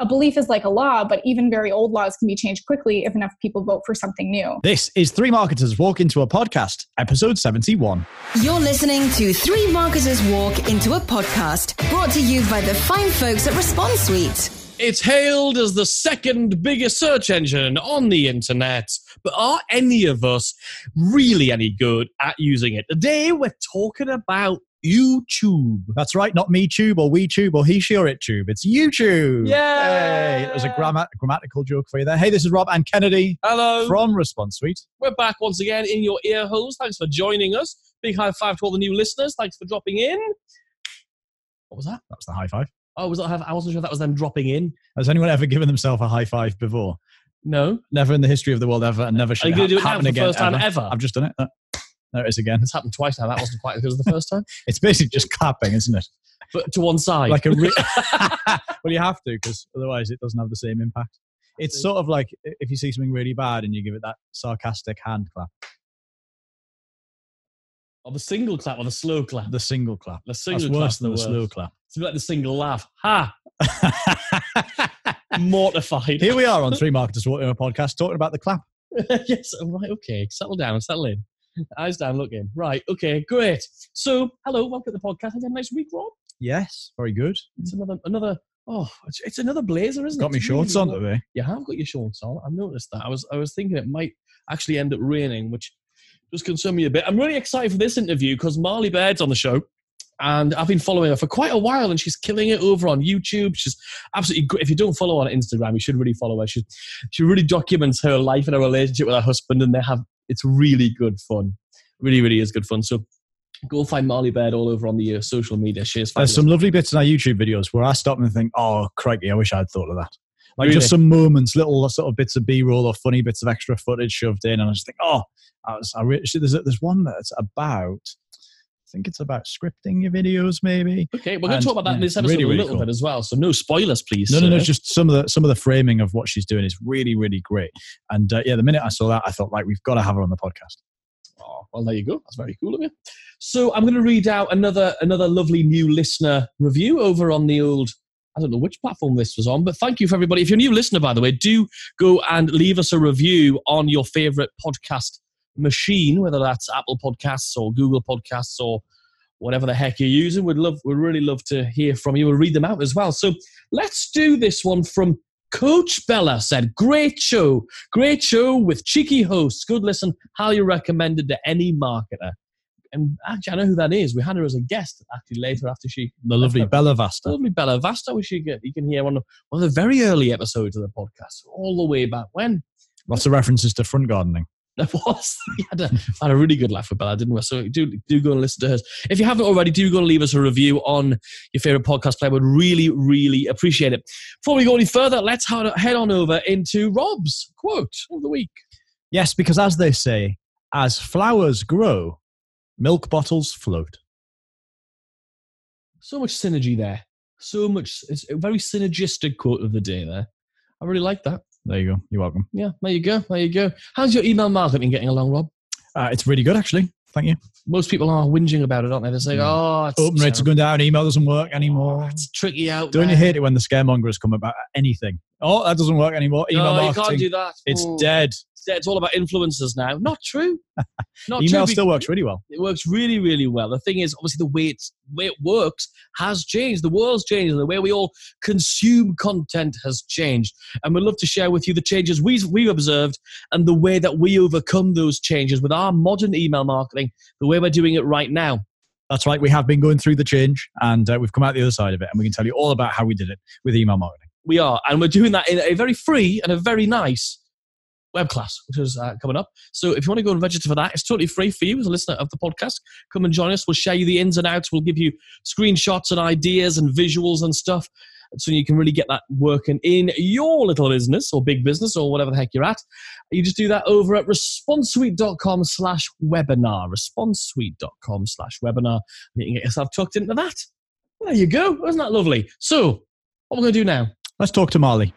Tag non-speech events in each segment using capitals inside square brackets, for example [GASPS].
a belief is like a law, but even very old laws can be changed quickly if enough people vote for something new. This is Three Marketers Walk Into a Podcast, episode 71. You're listening to Three Marketers Walk Into a Podcast, brought to you by the fine folks at Response Suite. It's hailed as the second biggest search engine on the internet. But are any of us really any good at using it? Today we're talking about YouTube. That's right, not me tube or we tube or he, she, or it tube. It's YouTube. Yay! Hey, that was a gramma- grammatical joke for you there. Hey, this is Rob and Kennedy Hello. from Response Suite. We're back once again in your ear holes. Thanks for joining us. Big high five to all the new listeners. Thanks for dropping in. What was that? That was the high five. Oh, was that? I wasn't sure that was them dropping in. Has anyone ever given themselves a high five before? No. Never in the history of the world ever, and never Are should you going do it now happen for the again. first time ever? I've just done it. There it is again. It's happened twice now. That wasn't quite as good as the first time. It's basically just clapping, isn't it? But to one side. Like a re- [LAUGHS] well, you have to because otherwise it doesn't have the same impact. It's sort of like if you see something really bad and you give it that sarcastic hand clap, or the single clap or the slow clap. the single clap. The single That's clap's worse than the, slow clap. It's like the single laugh. Ha! [LAUGHS] Mortified. Here we are on [LAUGHS] Three Marketers a podcast talking about the clap. yes, right, okay. Settle down, settle in. Eyes down, looking. Right, okay, great. So, hello, welcome to the podcast. Have you had a nice week, Rob? Yes, very good. It's another, another, oh, it's, it's another blazer, isn't Got it? me shorts really on today. You have got your shorts on. I've noticed that. I was, I was thinking it might actually end up raining, which does concern me a bit. I'm really excited for this interview because Marley Baird's on the show. And I've been following her for quite a while, and she's killing it over on YouTube. She's absolutely great. If you don't follow her on Instagram, you should really follow her. She she really documents her life and her relationship with her husband, and they have it's really good fun. Really, really is good fun. So go find Marley Baird all over on the uh, social media. She There's some lovely bits in our YouTube videos where I stop and think, oh, crikey, I wish I'd thought of that. Like Really? just some moments, little sort of bits of B roll or funny bits of extra footage shoved in. And I just think, oh, I was, I re- there's, a, there's one that's about, think it's about scripting your videos, maybe. Okay, we're going to talk about that in this episode really, a little cool. bit as well. So no spoilers, please. No, no, no. Just some of the some of the framing of what she's doing is really, really great. And uh, yeah, the minute I saw that, I thought like we've got to have her on the podcast. Oh, well, there you go. That's very cool of you. So I'm going to read out another another lovely new listener review over on the old. I don't know which platform this was on, but thank you for everybody. If you're a new listener, by the way, do go and leave us a review on your favorite podcast machine, whether that's Apple Podcasts or Google Podcasts or whatever the heck you're using. We'd love, we'd really love to hear from you. We'll read them out as well. So let's do this one from Coach Bella said, Great show. Great show with cheeky hosts. Good listen. Highly recommended to any marketer. And actually, I know who that is. We had her as a guest actually later after she. The lovely [LAUGHS] Bella the Vasta. lovely Bella Vasta, which you get you can hear on one of the very early episodes of the podcast, all the way back when. Lots of references to front gardening. There [LAUGHS] was. We had a, had a really good laugh with Bella, didn't we? So do do go and listen to hers. If you haven't already, do go and leave us a review on your favorite podcast player. Would really, really appreciate it. Before we go any further, let's head head on over into Rob's quote of the week. Yes, because as they say, as flowers grow, milk bottles float. So much synergy there. So much. It's a very synergistic quote of the day there. I really like that. There you go. You're welcome. Yeah, there you go. There you go. How's your email marketing getting along, Rob? Uh, it's really good, actually. Thank you. Most people are whinging about it, aren't they? They're saying, "Oh, it's Open rates are going down. Email doesn't work anymore. It's tricky out Don't you hate it when the scaremongers come about anything? Oh, that doesn't work anymore. Email no, you can't do that. It's Oh. dead. It's all about influencers now. Not true. [LAUGHS] Not Email true. still works really well. It works really, really well. The thing is, obviously, the way it's way it works has changed. The world's changed, and the way we all consume content has changed. And we'd love to share with you the changes we've we've observed and the way that we overcome those changes with our modern email marketing, the way we're doing it right now. That's right. We have been going through the change and uh, we've come out the other side of it. And we can tell you all about how we did it with email marketing. We are, and we're doing that in a very free and a very nice web class, which is uh, coming up. So if you want to go and register for that, it's totally free for you as a listener of the podcast. Come and join us. We'll share you the ins and outs. We'll give you screenshots and ideas and visuals and stuff. So you can really get that working in your little business or big business or whatever the heck you're at. You just do that over at responsesuite.com slash webinar. Responsesuite.com slash webinar. And you can get yourself tucked into that. There you go. Isn't that lovely? So what we're going to do now Let's talk to Marley.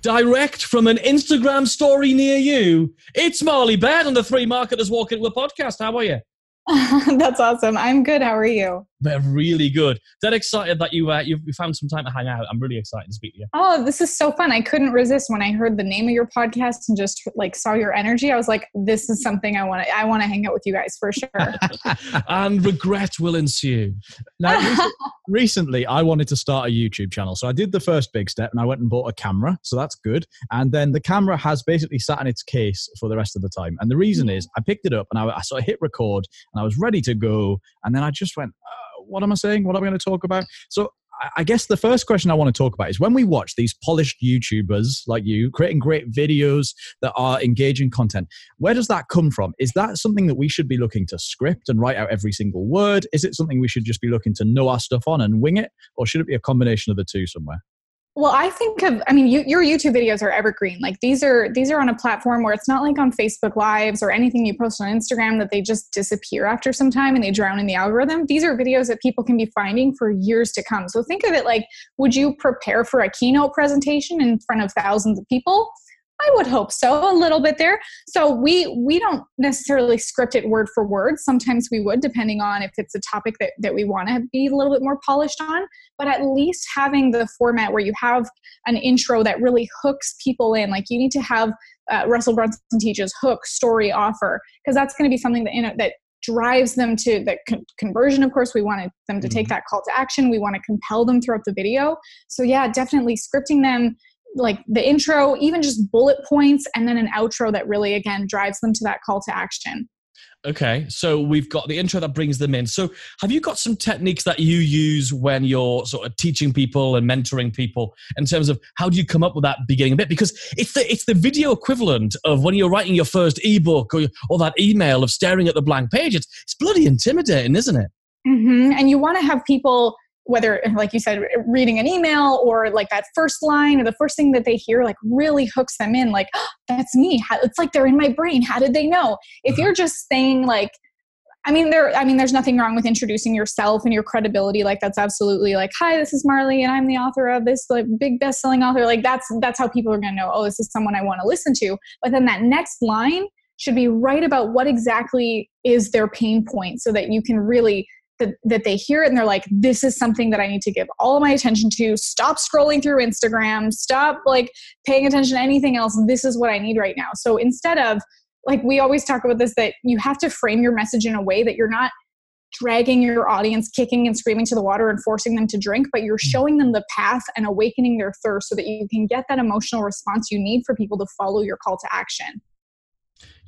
Direct from an Instagram story near you. It's Marley Baird on the Three Marketers Walk Into a Podcast. How are you? [LAUGHS] That's awesome. I'm good. How are you? They're really good. Dead excited that you uh, you found some time to hang out. I'm really excited to speak to you. Oh, this is so fun! I couldn't resist when I heard the name of your podcast and just like saw your energy. I was like, this is something I want to. I want to hang out with you guys for sure. [LAUGHS] and regret will ensue. Now, [LAUGHS] recently, I wanted to start a YouTube channel, so I did the first big step, and I went and bought a camera. So that's good. And then the camera has basically sat in its case for the rest of the time. And the reason is, I picked it up and I, I sort of hit record, and I was ready to go, and then I just went. Oh, what am I saying? What am I going to talk about? So I guess the first question I want to talk about is when we watch these polished YouTubers like you creating great videos that are engaging content, where does that come from? Is that something that we should be looking to script and write out every single word? Is it something we should just be looking to know our stuff on and wing it? Or should it be a combination of the two somewhere? Well, I think of I mean you, your YouTube videos are evergreen. Like these are these are on a platform where it's not like on Facebook Lives or anything you post on Instagram that they just disappear after some time and they drown in the algorithm. These are videos that people can be finding for years to come. So think of it like would you prepare for a keynote presentation in front of thousands of people? I would hope so, a little bit there. So we we don't necessarily script it word for word. Sometimes we would, depending on if it's a topic that, that we want to be a little bit more polished on. But at least having the format where you have an intro that really hooks people in, like you need to have uh, Russell Brunson teaches hook, story, offer, because that's going to be something that you know that drives them to the con- conversion of course we wanted them to take mm-hmm. that call to action we want to compel them throughout the video so yeah definitely scripting them like the intro, even just bullet points, and then an outro that really, again, drives them to that call to action. Okay, so we've got the intro that brings them in. So, have you got some techniques that you use when you're sort of teaching people and mentoring people in terms of how do you come up with that beginning bit? Because it's the it's the video equivalent of when you're writing your first ebook or or that email of staring at the blank page. It's it's bloody intimidating, isn't it? Mm-hmm. And you want to have people whether like you said reading an email or like that first line or the first thing that they hear like really hooks them in like oh, that's me how, it's like they're in my brain how did they know if uh-huh. you're just saying like I mean, there. I mean, there's nothing wrong with introducing yourself and your credibility. Like that's absolutely like, hi, this is Marley, and I'm the author of this like big best-selling author. Like that's that's how people are going to know. Oh, this is someone I want to listen to. But then that next line should be right about what exactly is their pain point, so that you can really that, that they hear it and they're like this is something that i need to give all of my attention to. Stop scrolling through instagram. Stop like paying attention to anything else. This is what i need right now. So instead of like we always talk about this that you have to frame your message in a way that you're not dragging your audience kicking and screaming to the water and forcing them to drink but you're mm. showing them the path and awakening their thirst so that you can get that emotional response you need for people to follow your call to action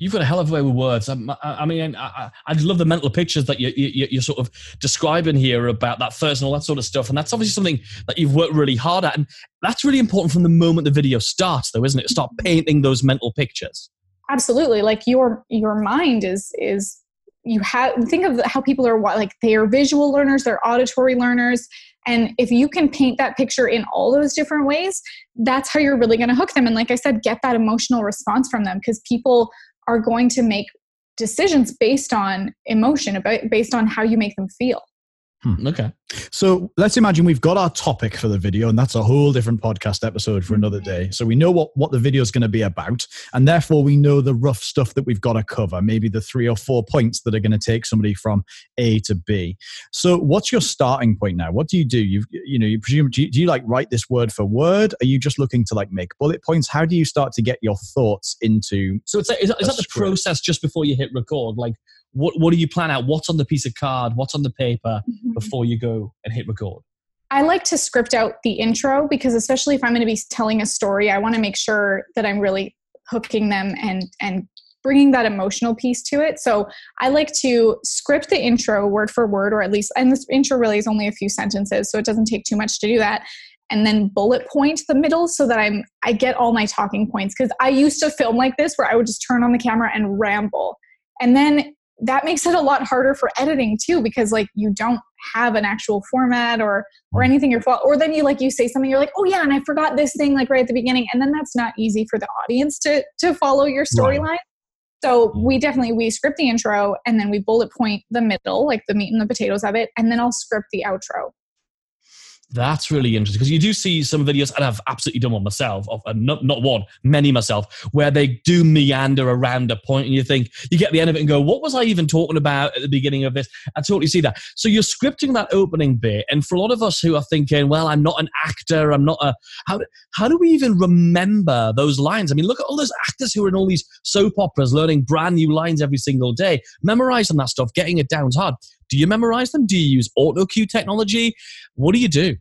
You've got a hell of a way with words. I, I mean, I, I, love the mental pictures that you, you, you're sort of describing here about that first and all that sort of stuff. And that's obviously something that you've worked really hard at. And that's really important from the moment the video starts, though, isn't it? Start painting those mental pictures. Absolutely. Like your your mind is is you have think of how people are like they are visual learners, they're auditory learners. And if you can paint that picture in all those different ways, that's how you're really going to hook them. And like I said, get that emotional response from them because people are going to make decisions based on emotion, based on how you make them feel. Hmm. Okay. So let's imagine we've got our topic for the video, and that's a whole different podcast episode for another day. So we know what, what the video is going to be about, and therefore we know the rough stuff that we've got to cover, maybe the three or four points that are going to take somebody from A to B. So what's your starting point now? What do you do? You you know, you presume do you, do you like write this word for word? Are you just looking to like make bullet points? How do you start to get your thoughts into? So it's is, is that the process just before you hit record? Like what what do you plan out? What's on the piece of card? What's on the paper mm-hmm. before you go and hit record? I like to script out the intro because especially if I'm going to be telling a story, I want to make sure that I'm really hooking them and and bringing that emotional piece to it. So I like to script the intro word for word, or at least, and this intro really is only a few sentences, so it doesn't take too much to do that. And then bullet point the middle so that I'm I get all my talking points because I used to film like this where I would just turn on the camera and ramble. And then that makes it a lot harder for editing too because like you don't have an actual format or or mm. anything your fault or then you like you say something you're like oh yeah and i forgot this thing like right at the beginning and then that's not easy for the audience to to follow your storyline right. so mm. we definitely we script the intro and then we bullet point the middle like the meat and the potatoes of it and then i'll script the outro That's really interesting because you do see some videos, and I've absolutely done one myself, of not, not one, many myself, where they do meander around a point, and you think you get the end of it and go, "What was I even talking about at the beginning of this?" I totally see that. So you're scripting that opening bit, and for a lot of us who are thinking, "Well, I'm not an actor, I'm not a how do, how do we even remember those lines?" I mean, look at all those actors who are in all these soap operas, learning brand new lines every single day, memorizing that stuff, getting it down hard. Do you memorize them? Do you use auto cue technology? What do you do?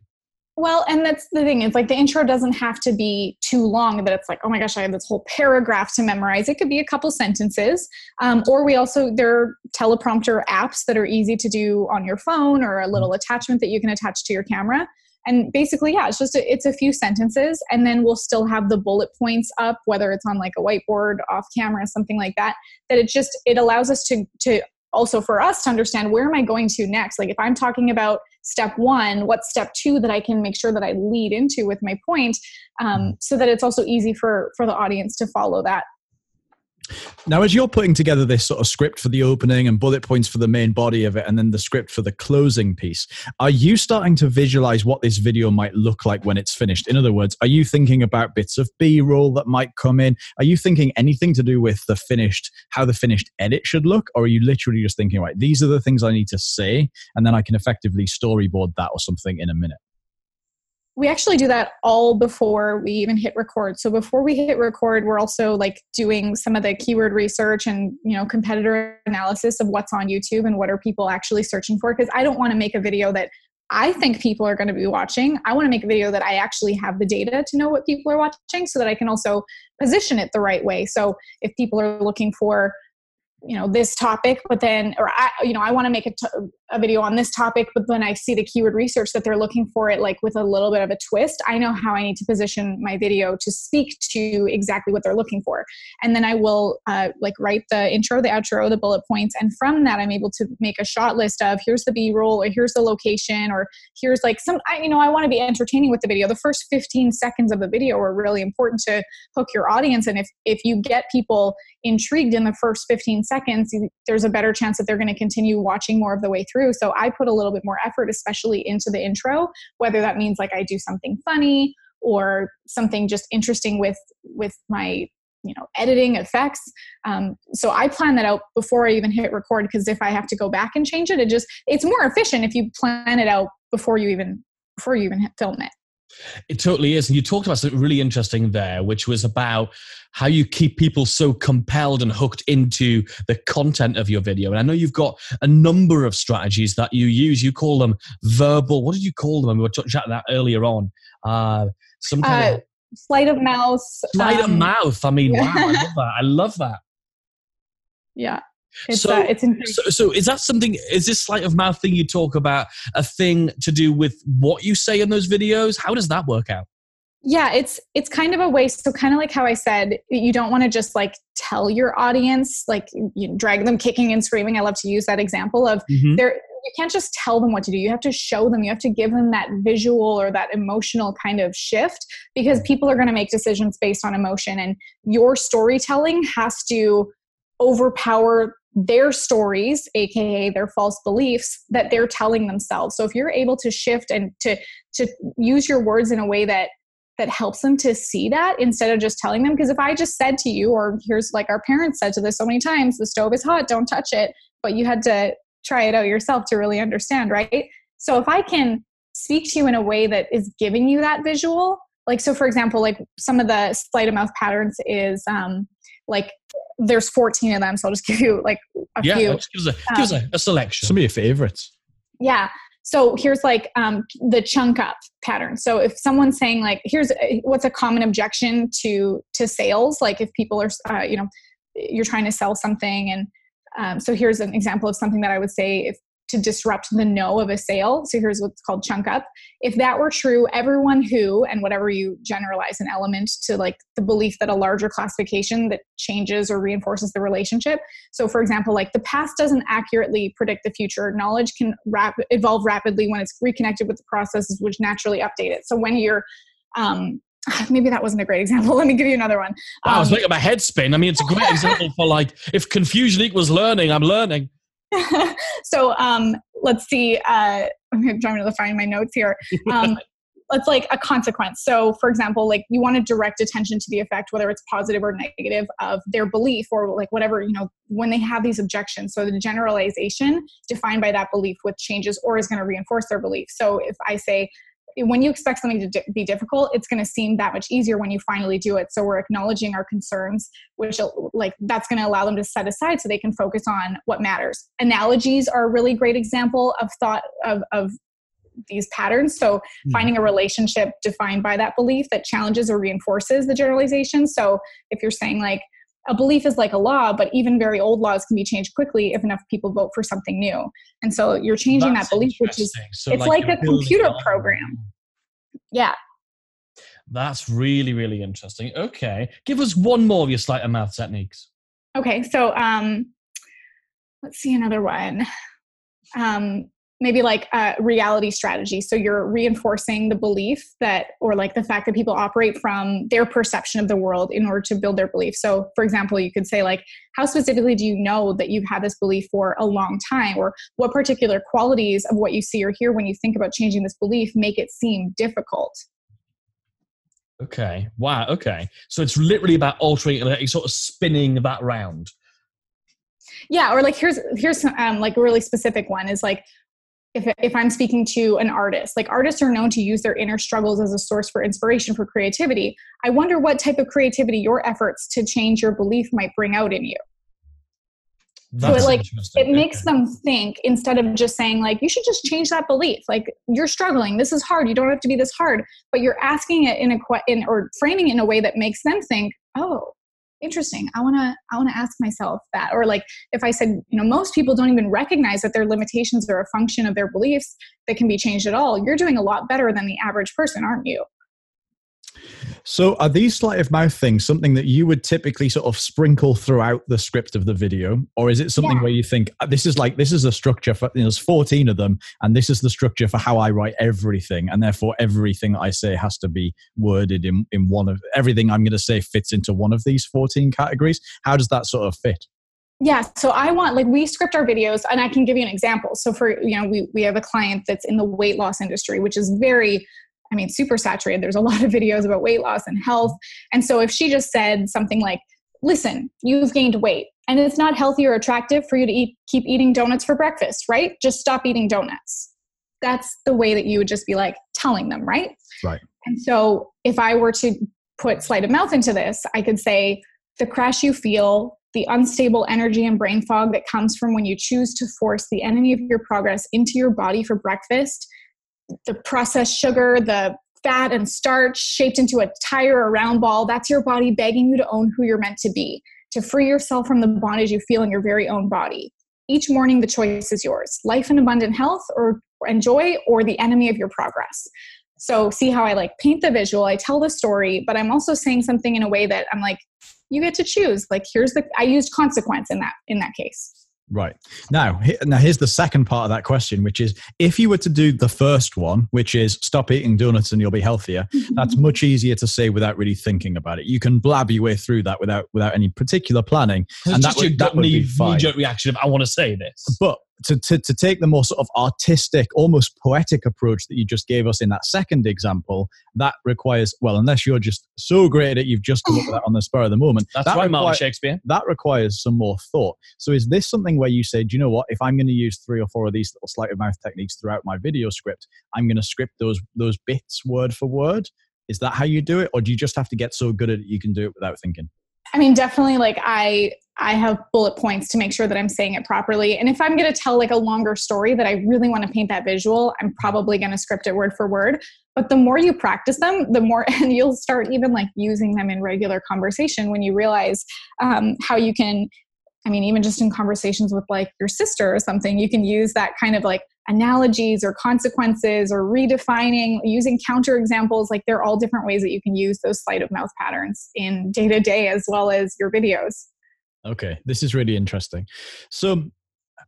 Well, and that's the thing. It's like the intro doesn't have to be too long that it's like, oh my gosh, I have this whole paragraph to memorize. It could be a couple sentences. Um, or we also, there are teleprompter apps that are easy to do on your phone or a little attachment that you can attach to your camera. And basically, yeah, it's just a, it's a few sentences, and then we'll still have the bullet points up, whether it's on like a whiteboard, off camera, something like that. That it just it allows us to to also for us to understand where am I going to next. Like if I'm talking about step one what's step two that i can make sure that i lead into with my point um, so that it's also easy for for the audience to follow that now, as you're putting together this sort of script for the opening and bullet points for the main body of it, and then the script for the closing piece, are you starting to visualize what this video might look like when it's finished? In other words, are you thinking about bits of B roll that might come in? Are you thinking anything to do with the finished, how the finished edit should look? Or are you literally just thinking, right, these are the things I need to say, and then I can effectively storyboard that or something in a minute? We actually do that all before we even hit record. So before we hit record we're also like doing some of the keyword research and you know competitor analysis of what's on youtube and what are people actually searching for. Because i don't want to make a video that i think people are going to be watching. I want to make a video that i actually have the data to know what people are watching so that i can also position it the right way. So if people are looking for you know this topic but then or i you know i want to make a, t- a video on this topic but then i see the keyword research that they're looking for it like with a little bit of a twist i know how i need to position my video to speak to exactly what they're looking for. And then i will uh, like write the intro the outro the bullet points and from that i'm able to make a shot list of here's the b-roll or here's the location or here's like some I, you know i want to be entertaining with the video. The first 15 seconds of the video are really important to hook your audience and if if you get people intrigued in the first 15 seconds, there's a better chance that they're going to continue watching more of the way through. So I put a little bit more effort, especially into the intro, whether that means like I do something funny or something just interesting with with my you know editing effects um, so i plan that out before i even hit record because if i have to go back and change it it just it's more efficient if you plan it out before you even before you even film it it totally is. And you talked about something really interesting there, which was about how you keep people so compelled and hooked into the content of your video. And I know you've got a number of strategies that you use. You call them verbal. What did you call them? I mean we were chatting that earlier on. Uh, some kind uh, of sleight of mouth. Sleight um, of mouth. I mean, yeah. [LAUGHS] wow, I love that. I love that. Yeah. It's, so, uh, it's so, so is that something? Is this sleight of mouth thing you talk about a thing to do with what you say in those videos? How does that work out? yeah it's it's kind of a way so kind of like how i said you don't want to just like tell your audience like you drag them kicking and screaming i love to use that example of mm-hmm. there you can't just tell them what to do you have to show them you have to give them that visual or that emotional kind of shift because people are going to make decisions based on emotion and your storytelling has to overpower their stories aka their false beliefs that they're telling themselves. So if you're able to shift and to to use your words in a way that that helps them to see that instead of just telling them. Because if i just said to you or here's like our parents said to this so many times the stove is hot don't touch it but you had to try it out yourself to really understand right? So if i can speak to you in a way that is giving you that visual like so for example like some of the sleight of mouth patterns is um like there's 14 of them, so I'll just [LAUGHS] give you like a yeah, few. Yeah, give us, a, give us a, a, selection. Some of your favorites. Yeah. So here's like um, the chunk up pattern. So if someone's saying like, here's a, what's a common objection to to sales, like if people are, uh, you know, you're trying to sell something, and um, so here's an example of something that I would say if to disrupt the no of a sale. So here's what's called chunk up. If that were true, everyone who, and whatever you generalize an element to like the belief that a larger classification that changes or reinforces the relationship. So for example, like the past doesn't accurately predict the future. Knowledge can rap- evolve rapidly when it's reconnected with the processes which naturally update it. So when you're um, [SIGHS] maybe that wasn't a great example. [LAUGHS] Let me give you another one. Um, I was um, making my head spin. I mean, it's a great [LAUGHS] example for like if confusion equals learning, I'm learning. [LAUGHS] so um, let's see. Uh, [LAUGHS] I'm trying to find my notes here. Um, [LAUGHS] it's like a consequence. So, for example, like you want to direct attention to the effect, whether it's positive or negative, of their belief or like whatever, you know, when they have these objections. So, the generalization defined by that belief with changes or is going to reinforce their belief. So, if I say, when you expect something to di- be difficult, it's going to seem that much easier when you finally do it. So we're acknowledging our concerns, which like that's going to allow them to set aside so they can focus on what matters. Analogies are a really great example of thought of, of these patterns. So mm-hmm. finding a relationship defined by that belief that challenges or reinforces the generalization. So if you're saying like a belief is like a law, but even very old laws can be changed quickly if enough people vote for something new. And so you're changing That's that belief, which is so it's like, like a computer program. Yeah. That's really, really interesting. Okay. Give us one more of your sleight of mouth techniques. Okay. So um let's see another one. Um maybe like a reality strategy. So you're reinforcing the belief that or like the fact that people operate from their perception of the world in order to build their belief. So for example you could say like how specifically do you know that you've had this belief for a long time? Or what particular qualities of what you see or hear when you think about changing this belief make it seem difficult? Okay. Wow. Okay. So it's literally about altering like sort of spinning that round. Yeah. Or like here's here's um, like a really specific one is like if, if i'm speaking to an artist like artists are known to use their inner struggles as a source for inspiration for creativity. I wonder what type of creativity your efforts to change your belief might bring out in you. That's so it like it makes them think instead of just saying like you should just change that belief. Like you're struggling. This is hard. You don't have to be this hard. But you're asking it in a in or framing it in a way that makes them think oh interesting. I want to i want to ask myself that. Or like if i said you know most people don't even recognize that their limitations are a function of their beliefs that can be changed at all. You're doing a lot better than the average person aren't you so, are these sleight of mouth things something that you would typically sort of sprinkle throughout the script of the video, or is it something yeah. where you think uh, this is like this is a structure for? You know, there's 14 of them, and this is the structure for how I write everything, and therefore everything I say has to be worded in in one of everything I'm going to say fits into one of these 14 categories. How does that sort of fit? Yeah, so I want like we script our videos, and I can give you an example. So for you know, we we have a client that's in the weight loss industry, which is very I mean, super saturated. There's a lot of videos about weight loss and health. And so if she just said something like, listen, you've gained weight and it's not healthy or attractive for you to eat, keep eating donuts for breakfast, right? Just stop eating donuts. That's the way that you would just be like telling them, right? Right. And so if I were to put sleight of mouth into this, I could say, the crash you feel, the unstable energy and brain fog that comes from when you choose to force the enemy of your progress into your body for breakfast the processed sugar, the fat and starch shaped into a tire or round ball, that's your body begging you to own who you're meant to be, to free yourself from the bondage you feel in your very own body. Each morning, the choice is yours life and abundant health, or and joy, or the enemy of your progress. So, see how I like paint the visual, I tell the story, but I'm also saying something in a way that I'm like, you get to choose. Like, here's the, I used consequence in that, in that case. Right. Now, now here's the second part of that question, which is if you were to do the first one, which is stop eating donuts and you'll be healthier, [LAUGHS] that's much easier to say without really thinking about it. You can blab your way through that without without any particular planning. And that would, that would be fine. knee-jerk reaction of I want to say this. But to, to, to take the more sort of artistic, almost poetic approach that you just gave us in that second example, that requires, well, unless you're just so great at it, you've just come up with that on the spur of the moment. That's that right, Martin Shakespeare. That requires some more thought. So is this something where you say, do you know what? If I'm going to use three or four of these little sleight of mouth techniques throughout my video script, I'm going to script those, those bits word for word? Is that how you do it? Or do you just have to get so good at it you can do it without thinking? I mean, definitely like I I have bullet points to make sure that I'm saying it properly. And if I'm going to tell like a longer story that I really want to paint that visual, I'm probably going to script it word for word. But the more you practice them, the more, [LAUGHS] and you'll start even like using them in regular conversation when you realize um, how you can. I mean, even just in conversations with like your sister or something, you can use that kind of like analogies or consequences or redefining, using counter examples. Like they're all different ways that you can use those sleight of mouth patterns in day to day as well as your videos. Okay, this is really interesting. So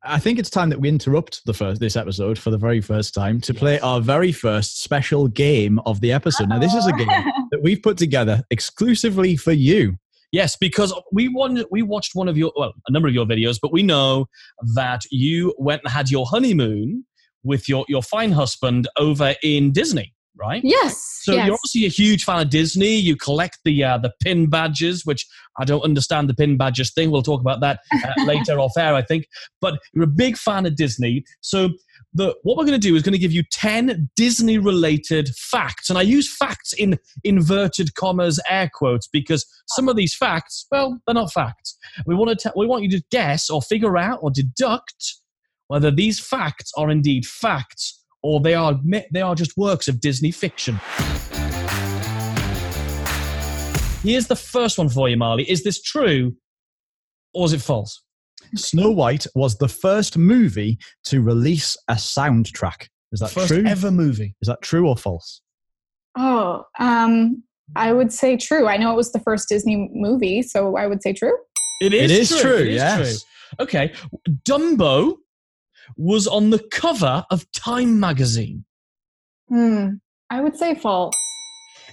I think it's time that we interrupt the first this episode for the very first time to play our very first special game of the episode. Now, this is a oh. game [LAUGHS] that we've put together exclusively for you. Yes, because we won, we watched one of your well, a number of your videos, but we know that you went and had your honeymoon with your your fine husband over in Disney, right? Yes. So yes. you're obviously a huge fan of Disney. You collect the uh, the pin badges, which I don't understand the pin badges thing. We'll talk about that uh, [LAUGHS] later off air, I think. But you're a big fan of Disney. So the what we're going to do is going to give you ten Disney related facts, and I use facts in inverted commas, air quotes, because some of these facts, well, they're not facts. We want to we want you to guess or figure out or deduct whether these facts are indeed facts or they are they are just works of Disney fiction. Here's the first one for you, Marley. Is this true or is it false? Snow White was the first movie to release a soundtrack. Is that First true? ever movie. Is that true or false? oh, um, I would say true. I know it was the first Disney movie, so I would say true. It is, It is true, It is yes. true. Okay. Dumbo was on the cover of Time magazine. Hmm. I would say false.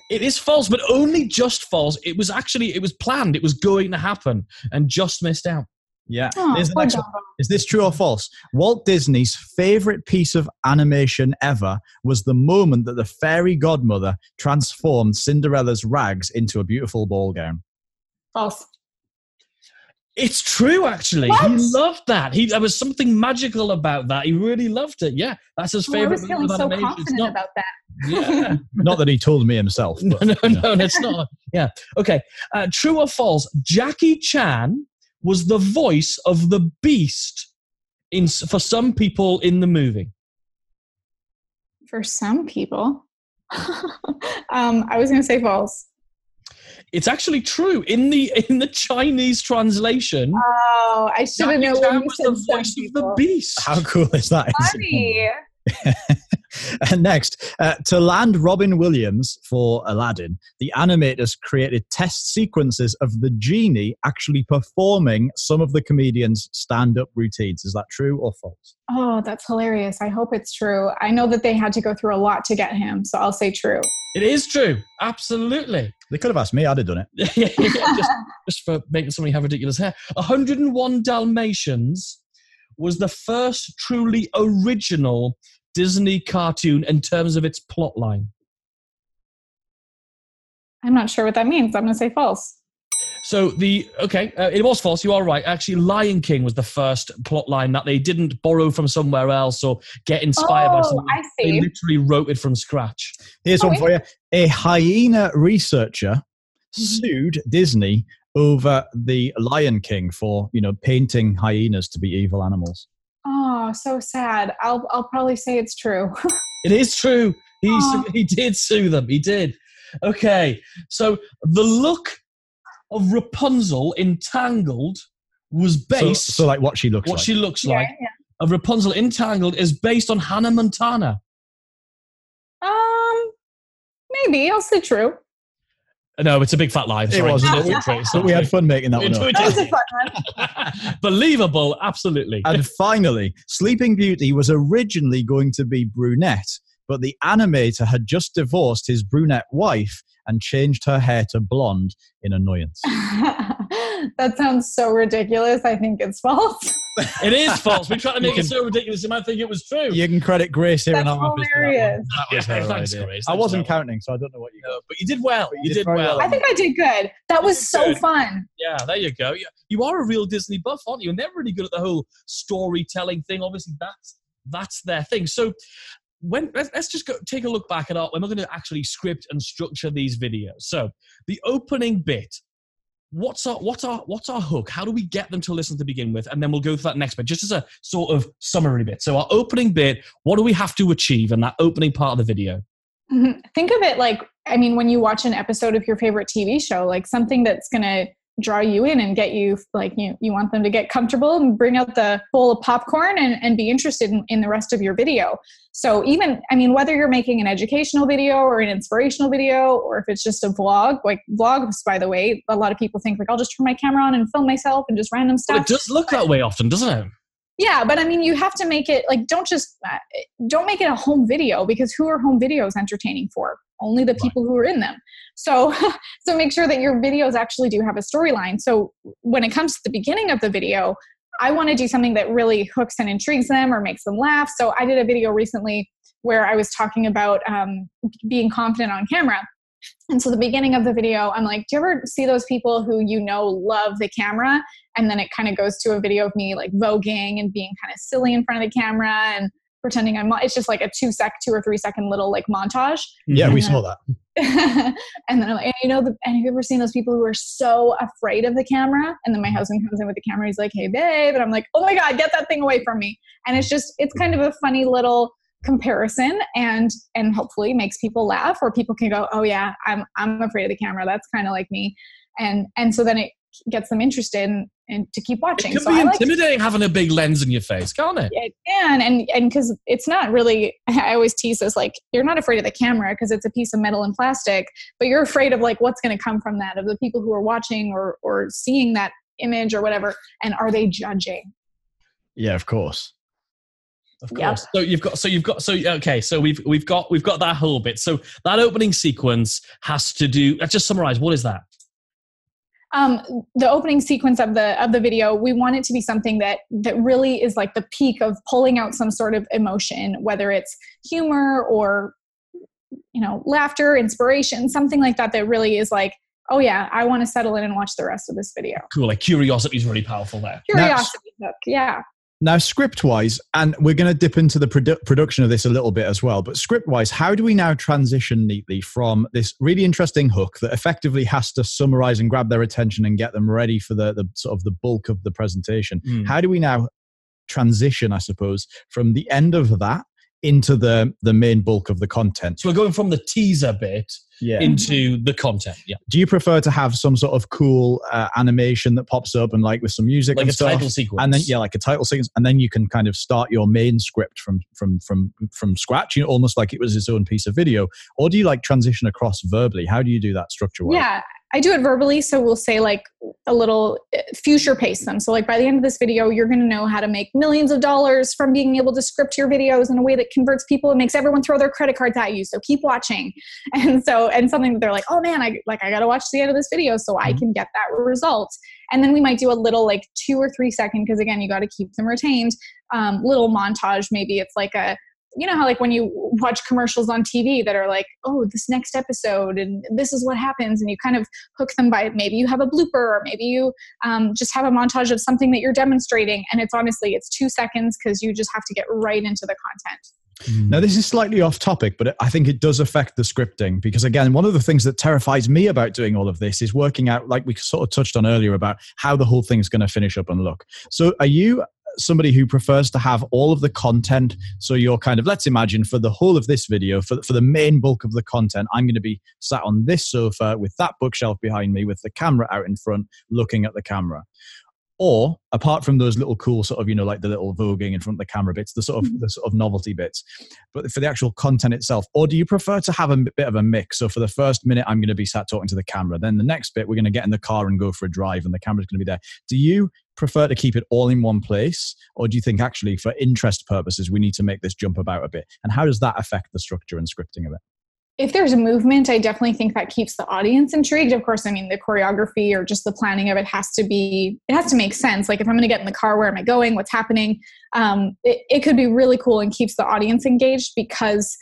It is false, but only just false. It was actually it was planned. It was going to happen and just missed out. Yeah. Oh, Here's next Is this true or false? Walt Disney's favorite piece of animation ever was the moment that the fairy godmother transformed Cinderella's rags into a beautiful ball gown. False. It's true, actually. What? He loved that. He there was something magical about that. He really loved it. Yeah, that's his favorite. Oh, I favorite. was feeling so animation. Confident not- about that. Yeah. [LAUGHS] Not that he told me himself. [LAUGHS] no, But, no, you know. no, it's not. Yeah. Okay. Uh, true or false? Jackie Chan was the voice of the Beast in for some people in the movie. For some people. [LAUGHS] um, I was going to say false. It's actually true in the [LAUGHS] in the Chinese translation. Oh, I should have Jackie known Chan was the some voice of the Beast. How cool is that? [LAUGHS] Funny. [LAUGHS] and [LAUGHS] next, uh, to land Robin Williams for Aladdin, the animators created test sequences of the genie actually performing some of the comedian's stand up routines. Is that true or false? Oh, that's hilarious. I hope it's true. I know that they had to go through a lot to get him, so I'll say true. It is true. Absolutely. They could have asked me, I'd have done it. [LAUGHS] yeah, yeah, just, just for making somebody have ridiculous hair. 101 Dalmatians was the first truly original Disney cartoon in terms of its plot line. I'm not sure what that means. I'm going to say false. So the okay, uh, it was false. You are right. Actually, Lion King was the first plot line that they didn't borrow from somewhere else or get inspired by Oh, something. I They see. literally wrote it from scratch. Here's Oh, one for you. A hyena researcher Mm-hmm. sued Disney over the Lion King for, you know, painting hyenas to be evil animals. Oh, so sad. I'll I'll probably say it's true. [LAUGHS] It is true. He Aw. he did sue them. He did. Okay, so the look of Rapunzel in Tangled was based. so like what she looks what like. she looks Yeah, like of Rapunzel in Tangled is based on Hannah Montana. Um, maybe I'll say true. No, it's a big fat lie. It was, It's but we, not true. It's but we had fun making that one up. That was a fun one. [LAUGHS] Believable, absolutely. And finally, Sleeping Beauty was originally going to be brunette, but the animator had just divorced his brunette wife and changed her hair to blonde in annoyance. [LAUGHS] that sounds so ridiculous. I think it's false. [LAUGHS] it is false. We tried to make You it so ridiculous you might think it was true. You can credit Grace here in That's our office. for that hilarious. That was Yeah, her thanks, idea. Grace. I wasn't for counting, so I don't know what you got. No, but you did well. But You, you did, did well. well. I think I did good. That was so Good. fun. Yeah, there you go. You, you are a real Disney buff, aren't you? And they're really good at the whole storytelling thing. Obviously, that's that's their thing. So when let's, let's just go take a look back at our we're not going to actually script and structure these videos. So the opening bit. What's our what's our what's our hook? How do we get them to listen to begin with? And then we'll go through that next bit, just as a sort of summary bit. So our opening bit, what do we have to achieve in that opening part of the video? [LAUGHS] Think of it like, I mean, when you watch an episode of your favorite TV show, like something that's going to draw you in and get you, like, you, you want them to get comfortable and bring out the bowl of popcorn and, and be interested in, in the rest of your video. So, even, I mean, whether you're making an educational video or an inspirational video, or if it's just a vlog, like vlogs, by the way, a lot of people think, like, I'll just turn my camera on and film myself and just random Well, stuff. it does look that way often, doesn't it? Yeah, but I mean, you have to make it like don't just uh, don't make it a home video because who are home videos entertaining for? Only the people who are in them. So, [LAUGHS] so make sure that your videos actually do have a storyline. So when it comes to the beginning of the video, I want to do something that really hooks and intrigues them or makes them laugh. So I did a video recently where I was talking about um, being confident on camera. And so the beginning of the video, I'm like, do you ever see those people who you know love the camera? And then it kind of goes to a video of me like voguing and being kind of silly in front of the camera and pretending I'm. It's just like a two sec, two or three second little like montage. Yeah, And we then- saw that. [LAUGHS] and then I'm like, and you know, the, and have you ever seen those people who are so afraid of the camera? And then my mm-hmm. husband comes in with the camera. He's like, "Hey, babe," and I'm like, "Oh my god, get that thing away from me!" And it's just, it's kind of a funny little comparison, and and hopefully makes people laugh, or people can go, "Oh yeah, I'm I'm afraid of the camera. That's kind of like me," and and so then it gets them interested and, and to keep It watching. can so be I like intimidating having a big lens in your face, can't it? it can and and because it's not really [LAUGHS] i always tease this like you're not afraid of the camera because it's a piece of metal and plastic but you're afraid of like what's going to come from that of the people who are watching or or seeing that image or whatever and are they judging Yeah, of course. Of Yep. course. So you've got so you've got so okay, so we've we've got we've got that whole bit. So that opening sequence has to do let's just summarize. What is that? um, the opening sequence of the of the video we want it to be something that that really is like the peak of pulling out some sort of emotion whether it's humor or you know laughter inspiration something like that that really is like oh yeah i want to settle in and watch the rest of this video Cool. Like curiosity is really powerful there. curiosity hook yeah Now, script wise, and we're going to dip into the produ- production of this a little bit as well, but script wise, how do we now transition neatly from this really interesting hook that effectively has to summarize and grab their attention and get them ready for the, the sort of the bulk of the presentation? Mm. How do we now transition, I suppose, from the end of that into the, the main bulk of the content? So we're going from the teaser bit Yeah. into the content. Yeah. do you prefer to have some sort of cool uh, animation that pops up and like with some music Like and a stuff? title sequence. and then yeah like a title sequence and then you can kind of start your main script from from from from scratch you know almost like it was its own piece of video or do you like transition across verbally how do you do that structure wise Yeah, I do it verbally. So we'll say like a little uh, future pace them. So like by the end of this video, you're going to know how to make millions of dollars from being able to script your videos in a way that converts people and makes everyone throw their credit cards at you. So keep watching. [LAUGHS] And so and something that they're like, oh man, I like I got to watch the end of this video so I can get that result. And then we might do a little like two or three second because again, you got to keep them retained. Um, little montage. Maybe it's like a you know how like when you watch commercials on TV that are like, oh, this next episode and this is what happens, and you kind of hook them by maybe you have a blooper or maybe you um, just have a montage of something that you're demonstrating, and it's honestly it's two seconds because you just have to get right into the content. Now, this is slightly off topic, but I think it does affect the scripting because, again, one of the things that terrifies me about doing all of this is working out, like we sort of touched on earlier, about how the whole thing's going to finish up and look. So, are you somebody who prefers to have all of the content? So, you're kind of, let's imagine for the whole of this video, for, for the main bulk of the content, I'm going to be sat on this sofa with that bookshelf behind me, with the camera out in front, looking at the camera. Or apart from those little cool sort of, you know, like the little voguing in front of the camera bits, the sort of mm-hmm. the sort of novelty bits, but for the actual content itself, or do you prefer to have a bit of a mix? So for the first minute, I'm going to be sat talking to the camera. Then the next bit, we're going to get in the car and go for a drive, and the camera's going to be there. Do you prefer to keep it all in one place, or do you think actually, for interest purposes, we need to make this jump about a bit? And how does that affect the structure and scripting of it? if there's a movement, I definitely think that keeps the audience intrigued. Of course, I mean the choreography or just the planning of it has to be it has to make sense. Like if I'm going to get in the car, where am I going? What's happening? Um, it, it could be really cool and keeps the audience engaged because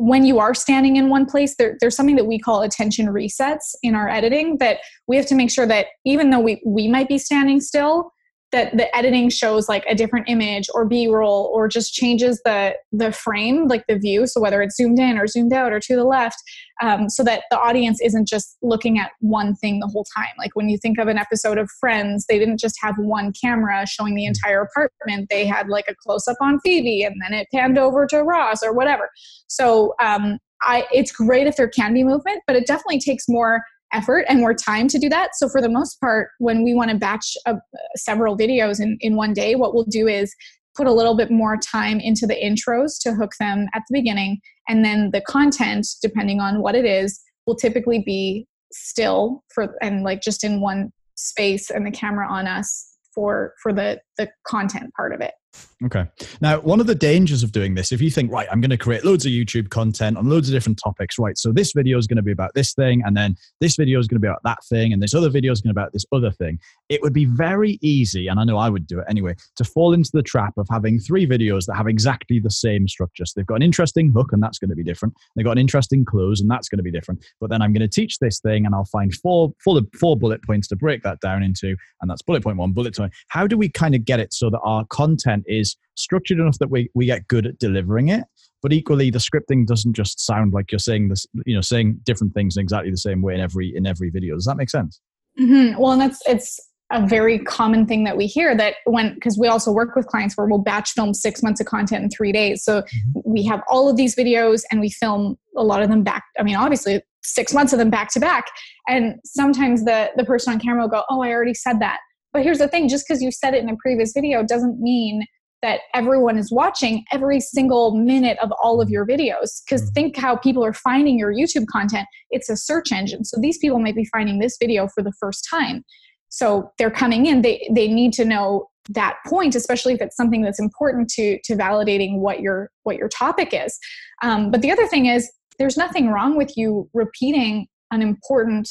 when you are standing in one place, there, there's something that we call attention resets in our editing that we have to make sure that even though we we might be standing still, that the editing shows like a different image or b-roll or just changes the the frame like the view. So whether it's zoomed in or zoomed out or to the left um, so that the audience isn't just looking at one thing the whole time. Like when you think of an episode of friends they didn't just have one camera showing the entire apartment. They had like a close-up on phoebe and then it panned over to ross or whatever. So um, I, it's great if there can be movement but it definitely takes more effort and more time to do that. So for the most part, when we want to batch uh, several videos in, in one day, what we'll do is put a little bit more time into the intros to hook them at the beginning. And then the content, depending on what it is, will typically be still for and like just in one space and the camera on us for for the the content part of it. Okay. Now, one of the dangers of doing this, if you think, right, I'm going to create loads of YouTube content on loads of different topics, right? So this video is going to be about this thing, and then this video is going to be about that thing, and this other video is going to be about this other thing. It would be very easy, and I know I would do it anyway, to fall into the trap of having three videos that have exactly the same structure. So they've got an interesting hook, and that's going to be different. They've got an interesting close, and that's going to be different. But then I'm going to teach this thing, and I'll find four, four, four bullet points to break that down into, and that's bullet point one, bullet point. How do we kind of get it so that our content is structured enough that we, we get good at delivering it. But equally the scripting doesn't just sound like you're saying this you know saying different things in exactly the same way in every in every video. Does that make sense? Mm-hmm. well and that's it's a very common thing that we hear that when because we also work with clients where we'll batch film six months of content in three days. So mm-hmm. we have all of these videos and we film a lot of them back i mean obviously six months of them back to back. And sometimes the the person on camera will go oh i already said that but here's the thing just because you said it in a previous video doesn't mean that everyone is watching every single minute of all of your videos. Because mm-hmm. think how people are finding your YouTube content. It's a search engine. So these people might be finding this video for the first time. So they're coming in, they, they need to know that point, especially if it's something that's important to, to validating what your, what your topic is. Um, but the other thing is, there's nothing wrong with you repeating an important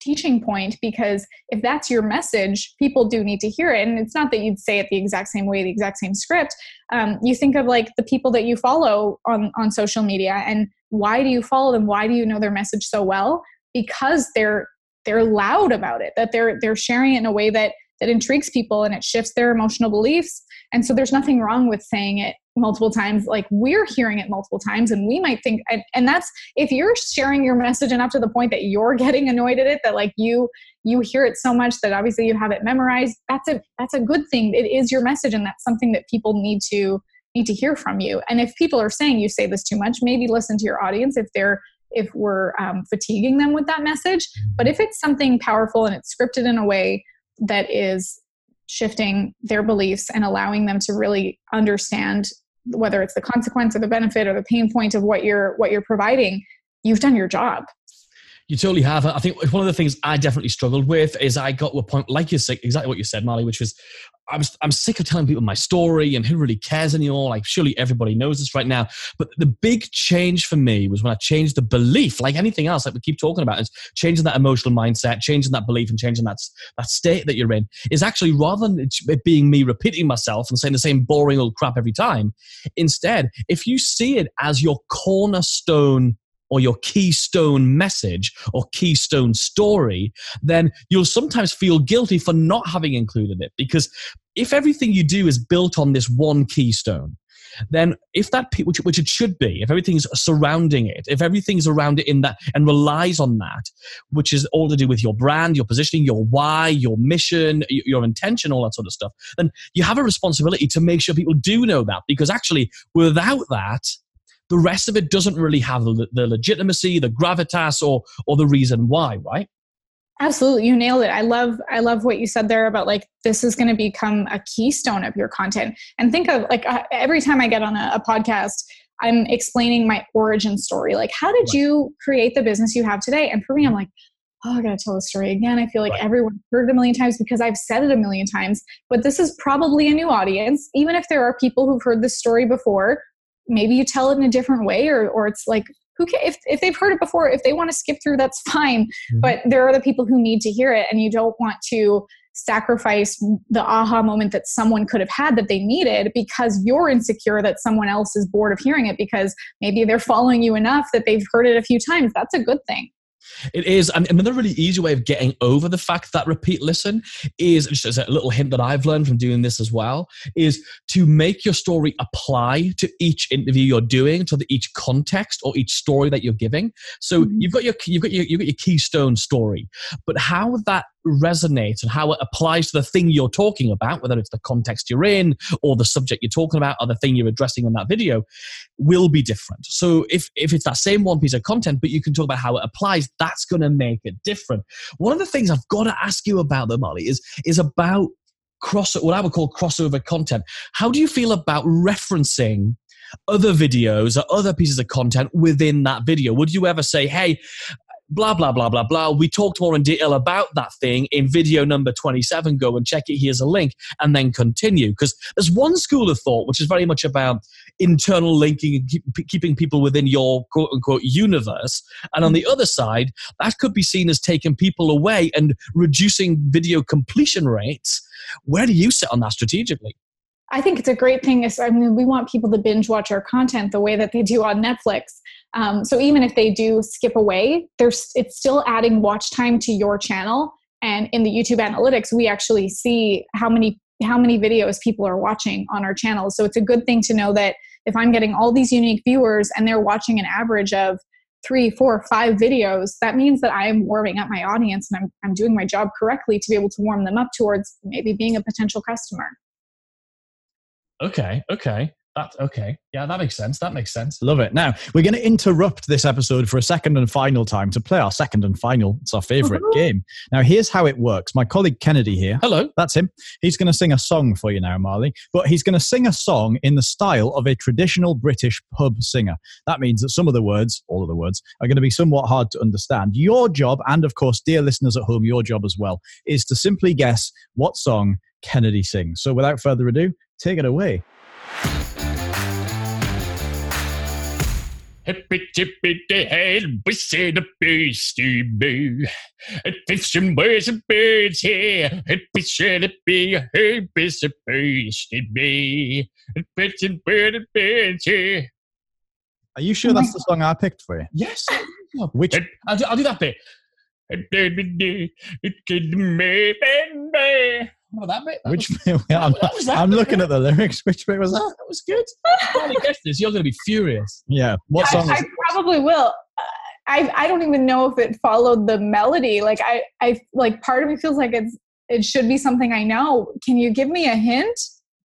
teaching point because if that's your message, people do need to hear it. And it's not that you'd say it the exact same way, the exact same script. Um, you think of like the people that you follow on, on social media and why do you follow them? Why do you know their message so well? Because they're they're loud about it, that they're they're sharing it in a way that that intrigues people and it shifts their emotional beliefs. And so there's nothing wrong with saying it multiple times like we're hearing it multiple times and we might think and, and that's if you're sharing your message enough to the point that you're [LAUGHS] getting annoyed at it that like you you hear it so much that obviously you have it memorized that's a that's a good thing. It is your message and that's something that people need to need to hear from you. And if people are saying you say this too much maybe listen to your audience if they're if we're um, fatiguing them with that message. But if it's something powerful and it's scripted in a way that is shifting their beliefs and allowing them to really understand whether it's the consequence or the benefit or the pain point of what you're what you're providing you've done your job you totally have. I think one of the things I definitely struggled with is I got to a point, like you said, exactly what you said, Marley, which was I'm, I'm sick of telling people my story and who really cares anymore. Like, surely everybody knows this right now. But the big change for me was when I changed the belief, like anything else, like we keep talking about, is changing that emotional mindset, changing that belief, and changing that, that state that you're in. Is actually rather than it being me repeating myself and saying the same boring old crap every time, instead, if you see it as your cornerstone or your keystone message or keystone story, then you'll sometimes feel guilty for not having included it. Because if everything you do is built on this one keystone, then if that which, which it should be if everything's surrounding it if everything's around it in that and relies on that which is all to do with your brand your positioning your why your mission your intention all that sort of stuff then you have a responsibility to make sure people do know that because actually without that the rest of it doesn't really have the, the legitimacy, the gravitas, or or the reason why, right? Absolutely, you nailed it. I love I love what you said there about like this is going to become a keystone of your content. And think of like uh, every time I get on a, a, podcast, I'm explaining my origin story. Like, how did right. you create the business you have today? And for me, I'm like, oh, I got to tell the story again. I feel like right. everyone heard it a million times because I've said it a million times. But this is probably a new audience, even if there are people who've heard this story before maybe you tell it in a different way or or it's like who can, if, if they've heard it before if they want to skip through that's [LAUGHS] fine. Mm-hmm. but there are the people who need to hear it and you don't want to sacrifice the aha moment that someone could have had that they needed because you're insecure that someone else is bored of hearing it because maybe they're following you enough that they've heard it a few times. That's a good thing it is. And another really easy way of getting over the fact that repeat listen is just as a little hint that I've learned from doing this as well is to make your story apply to each interview you're doing, to the, each context or each story that you're giving. So mm-hmm. you've got your you've got your you've got your keystone story, but how that resonates and how it applies to the thing you're talking about, whether it's the context you're in or the subject you're talking about or the thing you're addressing in that video, will be different. So if, if it's that same one piece of content, but you can talk about how it applies, that's going to make it different. One of the things I've got to ask you about, though, Marley, is, is about cross what I would call crossover content. How do you feel about referencing other videos or other pieces of content within that video? Would you ever say, hey, blah, blah, blah, blah, blah. We talked more in detail about that thing in video number 27. Go and check it. Here's a link and then continue. Because there's one school of thought which is very much about internal linking and keep, keeping people within your quote unquote universe. And on the other side, that could be seen as taking people away and reducing video completion rates. Where do you sit on that strategically? I think it's a great thing. I mean, we want people to binge watch our content the way that they do on Netflix. Um, so even if they do skip away, there's it's still adding watch time to your channel. And in the YouTube analytics, we actually see how many how many videos people are watching on our channel. So it's a good thing to know that if I'm getting all these unique viewers and they're watching an average of three, four, five videos, that means that I'm warming up my audience and I'm, I'm doing my job correctly to be able to warm them up towards maybe being a potential customer. Okay, okay. That, okay. Yeah, that makes sense. That makes sense. Love it. Now, we're going to interrupt this episode for a second and final time to play our second and final. It's our favorite uh-huh. game. Now, here's how it works. My colleague Kennedy here. Hello. That's him. He's going to sing a song for you now, Marley. But he's going to sing a song in the style of a traditional British pub singer. That means that some of the words, all of the words, are going to be somewhat hard to understand. Your job, and of course, dear listeners at home, your job as well, is to simply guess what song Kennedy sings. So without further ado, take it away. Hippy tippy the head, we say the beastie boo. It fits some boys and birds here. Hippy should it be a hippy the beastie bee. It fits some birds and birds here. Are you sure that's the song I picked for you? Yes. Which It, I'll do, I'll do that bit. it did me do, it could me baby. What about that bit? That which was, bit? [LAUGHS] I'm, that that I'm bit, looking at the lyrics. Which bit was that? that was good. Finally guessed this. You're going to be furious. Yeah. What I, song I is it? probably will. Uh, I I don't even know if it followed the melody. Like I I like part of me feels like it's it should be something I know. Can you give me a hint?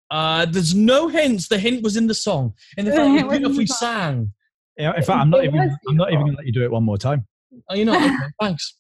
Uh, there's no hints. The hint was in the song. And in The fact, it hint was was in the beautifully sang. Yeah, in fact, I'm not even. I'm not even going to let you do it one more time. Oh, you know, okay, [LAUGHS] thanks.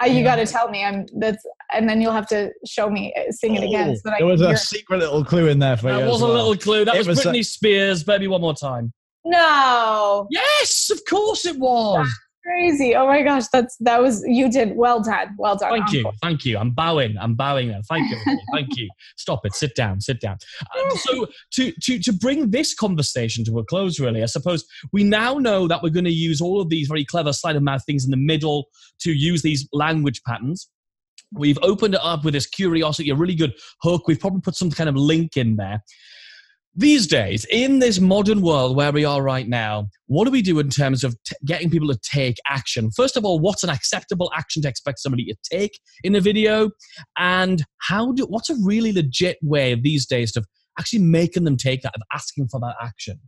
I, you Yeah. got to tell me. I'm that's and then you'll have to show me uh, sing it again Oh, so that There can was a secret little clue in there for you. That as was a well. little clue. That It was, was a- Britney Spears. Baby, one more time. No, Yes, of course it was. Crazy! Oh my gosh, that's that was you did well done, well done. Thank you. Thank you. I'm bowing. I'm bowing now. Thank you. Thank you. Stop it. Sit down. Sit down. Uh, so to, to, to bring this conversation to a close, really, I suppose we now know that we're going to use all of these very clever sleight of mouth things in the middle to use these language patterns. We've opened it up with this curiosity, a really good hook. We've probably put some kind of link in there. These days, in this modern world where we are right now, what do we do in terms of t- getting people to take action? First of all, what's an acceptable action to expect somebody to take in a video? And how do what's a really legit way these days of actually making them take that, of asking for that action?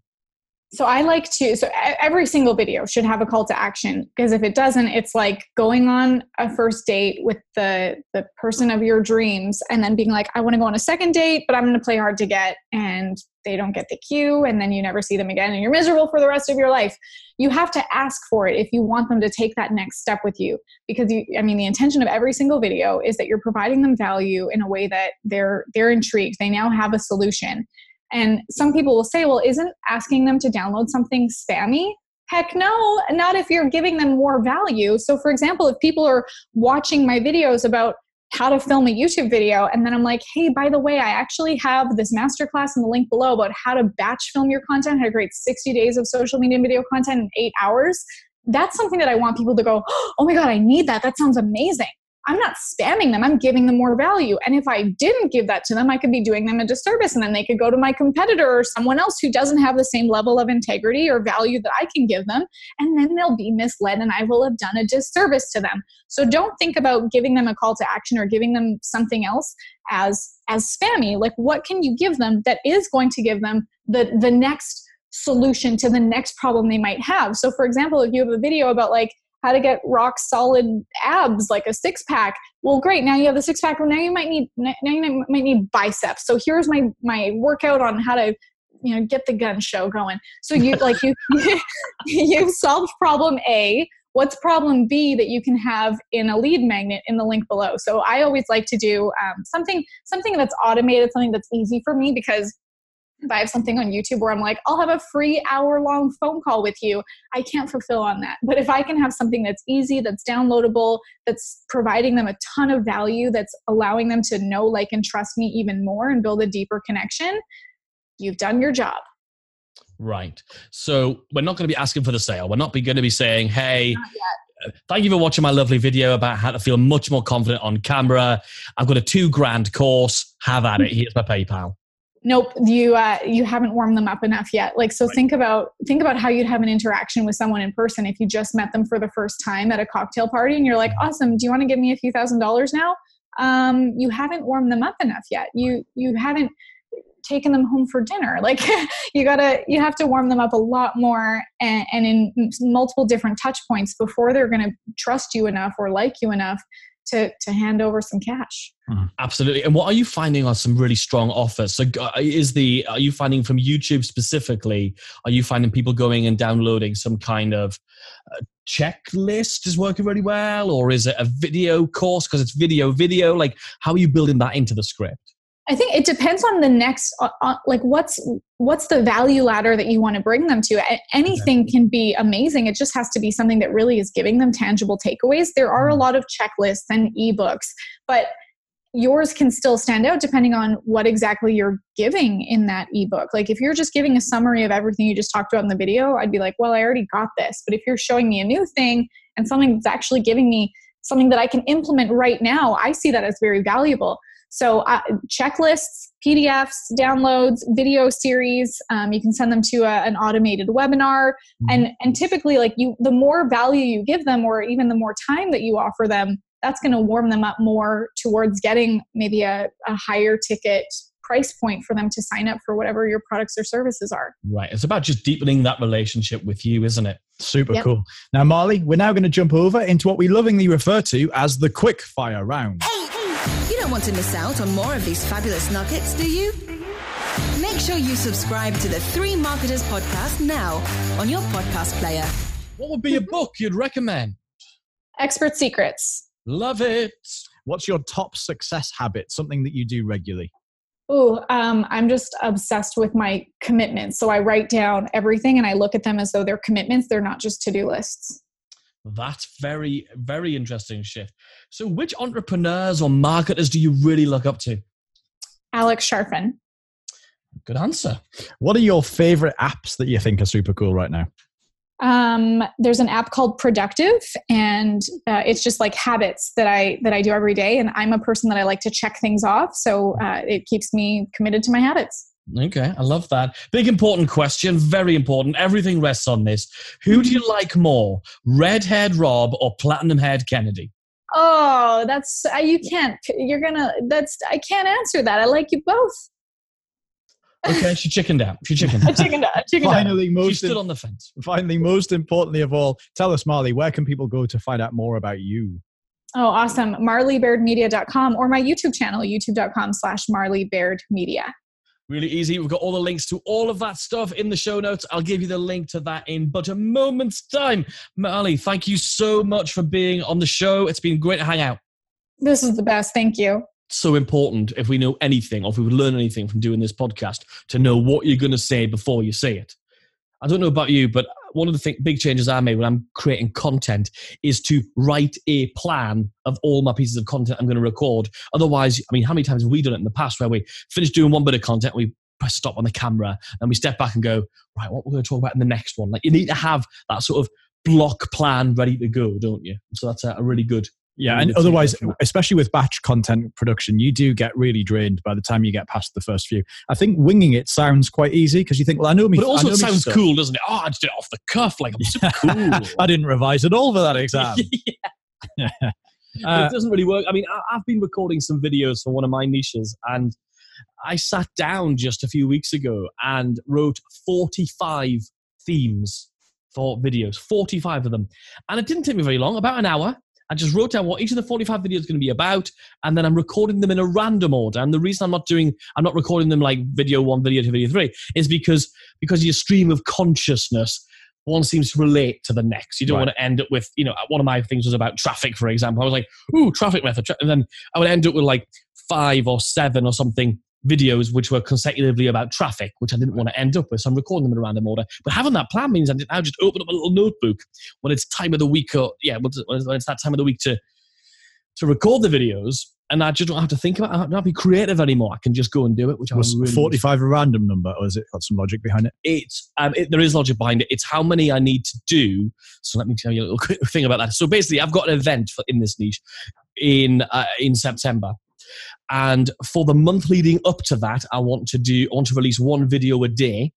So I like to. So every single video should have a call to action because if it doesn't, it's like going on a first date with the the person of your dreams and then being like, I want to go on a second date, but I'm going to play hard to get, and they don't get the cue, and then you never see them again, and you're miserable for the rest of your life. You have to ask for it if you want them to take that next step with you, because you. I mean, the intention of every single video is that you're providing them value in a way that they're they're intrigued. They now have a solution. And some people will say, well, isn't asking them to download something spammy? Heck no, not if you're giving them more value. So, for example, if people are watching my videos about how to film a YouTube video, and then I'm like, hey, by the way, I actually have this masterclass in the link below about how to batch film your content, how to create 60 days of social media video content in eight hours. That's something that I want people to go, [GASPS] oh my God, I need that. That sounds amazing. I'm not spamming them, I'm giving them more value. And if I didn't give that to them, I could be doing them a disservice. And then they could go to my competitor or someone else who doesn't have the same level of integrity or value that I can give them. And then they'll be misled and I will have done a disservice to them. So don't think about giving them a call to action or giving them something else as as spammy. Like what can you give them that is going to give them the the next solution to the next problem they might have. So for example, if you have a video about like how to get rock solid abs like a six pack. Well great now you have the six pack. Well now you might need now you might need biceps. So here's my my workout on how to you know get the gun show going. So you [LAUGHS] like you [LAUGHS] you've solved problem a. What's problem b that you can have in a lead magnet in the link below? So i always like to do um, something something that's automated something that's easy for me because if I have something on YouTube where I'm like, I'll have a free hour long phone call with you, I can't fulfill on that. But if I can have something that's easy, that's downloadable, that's providing them a ton of value, that's allowing them to know, like, and trust me even more and build a deeper connection, you've done your job. Right. So we're not going to be asking for the sale. We're not going to be saying, hey, uh, thank you for watching my lovely video about how to feel much more confident on camera. I've got a two grand course. Have at it. [LAUGHS] Here's my PayPal. Nope, you uh, you haven't warmed them up enough yet. Like so, Right. think about think about how you'd have an interaction with someone in person if you just met them for the first time at a cocktail party, and you're like, "Awesome, do you want to give me a few thousand dollars now?" Um, you haven't warmed them up enough yet. You you haven't taken them home for dinner. [LAUGHS] Like you gotta you have to warm them up a lot more and, and in multiple different touch points before they're going to trust you enough or like you enough to to hand over some cash. Absolutely. And what are you finding are some really strong offers? So, uh, is the are you finding from YouTube specifically? Are you finding people going and downloading some kind of uh, checklist is working really well, or is it a video course because it's video video? Like, how are you building that into the script? I think it depends on the next, uh, uh, like what's what's the value ladder that you want to bring them to. Anything can be amazing. It just has to be something that really is giving them tangible takeaways. There are a lot of checklists and ebooks, but yours can still stand out depending on what exactly you're giving in that ebook. Like if you're just giving a summary of everything you just talked about in the video, I'd be like, well, I already got this. But if you're showing me a new thing and something that's actually giving me something that I can implement right now, I see that as very valuable. So uh, checklists, PDFs, downloads, video series. Um, you can send them to a, an automated webinar, and and typically, like you, the more value you give them, or even the more time that you offer them, that's going to warm them up more towards getting maybe a, a higher ticket price point for them to sign up for whatever your products or services are. Right. It's about just deepening that relationship with you, isn't it? Super Yep. cool. Now, Marley, we're now going to jump over into what we lovingly refer to as the quick fire round. You don't want to miss out on more of these fabulous nuggets, do you? Make sure you subscribe to the Three Marketers podcast now on your podcast player. What would be a book you'd recommend? Expert secrets. Love it. What's your top success habit? Something that you do regularly. Ooh, um, I'm just obsessed with my commitments. So I write down everything and I look at them as though they're commitments. They're not just to do lists. That's very, very interesting shift. So, which entrepreneurs or marketers do you really look up to? Alex Charfen. Good answer. What are your favorite apps that you think are super cool right now? Um, there's an app called Productive, and uh, it's just like habits that I that I do every day. And I'm a person that I like to check things off, so uh, it keeps me committed to my habits. Okay, I love that. Big important question, very important. Everything rests on this. Who do you like more, redhead Rob or platinum haired Kennedy? Oh, that's uh, you can't. You're gonna. That's I can't answer that. I like you both. Okay, she chickened out. She chickened I chickened out. I chickened out. Finally, She most stood on the fence. finally, most importantly of all, tell us, Marley, where can people go to find out more about you? Oh, awesome. MarleyBairdMedia.com or my YouTube channel, youtube.com slash MarleyBairdMedia. Really easy. We've got all the links to all of that stuff in the show notes. I'll give you the link to that in but a moment's time. Marley, thank you so much for being on the show. It's been great to hang out. This is the best. Thank you. so important if we know anything or if we would learn anything from doing this podcast to know what you're going to say before you say it. I don't know about you, but one of the th- big changes I made when I'm creating content is to write a plan of all my pieces of content I'm going to record. Otherwise, I mean, how many times have we done it in the past where we finish doing one bit of content, we press stop on the camera, and we step back and go, right, what we're going to talk about in the next one? Like, you need to have that sort of block plan ready to go, don't you? So that's a, a really good Yeah, and otherwise, especially with batch content production, you do get really drained by the time you get past the first few. I think winging it sounds quite easy because you think, well, I know me. But also, it sounds stuff. cool, doesn't it? Oh, I just did it off the cuff, like I'm super [LAUGHS] cool. I didn't revise at all for that [LAUGHS] exam. [LAUGHS] But Uh, it doesn't really work. I mean, I- I've been recording some videos for one of my niches, and I sat down just a few weeks ago and wrote 45 themes for videos, 45 of them. And it didn't take me very long, about an hour. I just wrote down what each of the 45 videos is going to be about, and then I'm recording them in a random order. And the reason I'm not doing, I'm not recording them like video one, video two, video three, is because because your stream of consciousness, one seems to relate to the next. You don't Right. want to end up with, you know, one of my things was about traffic, for example. I was like, ooh, traffic method, tra-" and then I would end up with like five or seven or something videos which were consecutively about traffic, which I didn't want to end up with. So I'm recording them in a random order. But having that plan means I now just open up a little notebook when it's time of the week or yeah, when it's that time of the week to to record the videos. And I just don't have to think about it. I don't have to be creative anymore. I can just go and do it, which Was I'm really 45 a random number, or has it got some logic behind it? it's um, it, there is logic behind it. It's how many I need to do. So let me tell you a little [LAUGHS] quick thing about that. So basically, I've got an event for, in this niche in uh, in September, and for the month leading up to that, I want to do I want to release one video a day.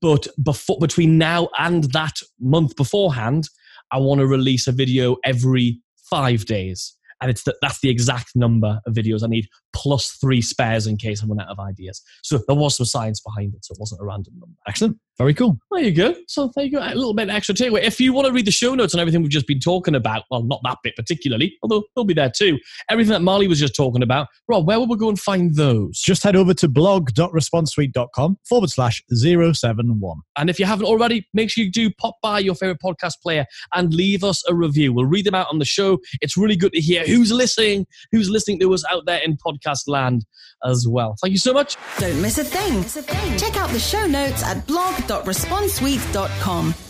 But before between now and that month beforehand, I want to release a video every five days. And it's the, that's the exact number of videos I need, plus three spares in case I run out of ideas. So there was some science behind it, so it wasn't a random number. Excellent. Very cool. There you go. So there you go. A little bit extra takeaway. If you want to read the show notes and everything we've just been talking about, well, not that bit particularly, although they'll be there too. Everything that Marley was just talking about, Rob, where will we go and find those? Just head over to blog.responsesuite.com forward slash 071. And if you haven't already, make sure you do pop by your favorite podcast player and leave us a review. We'll read them out on the show. It's really good to hear who's listening, who's listening to us out there in podcast land as well. Thank you so much. Don't miss a thing. Check out the show notes at blog.responsesuite.com.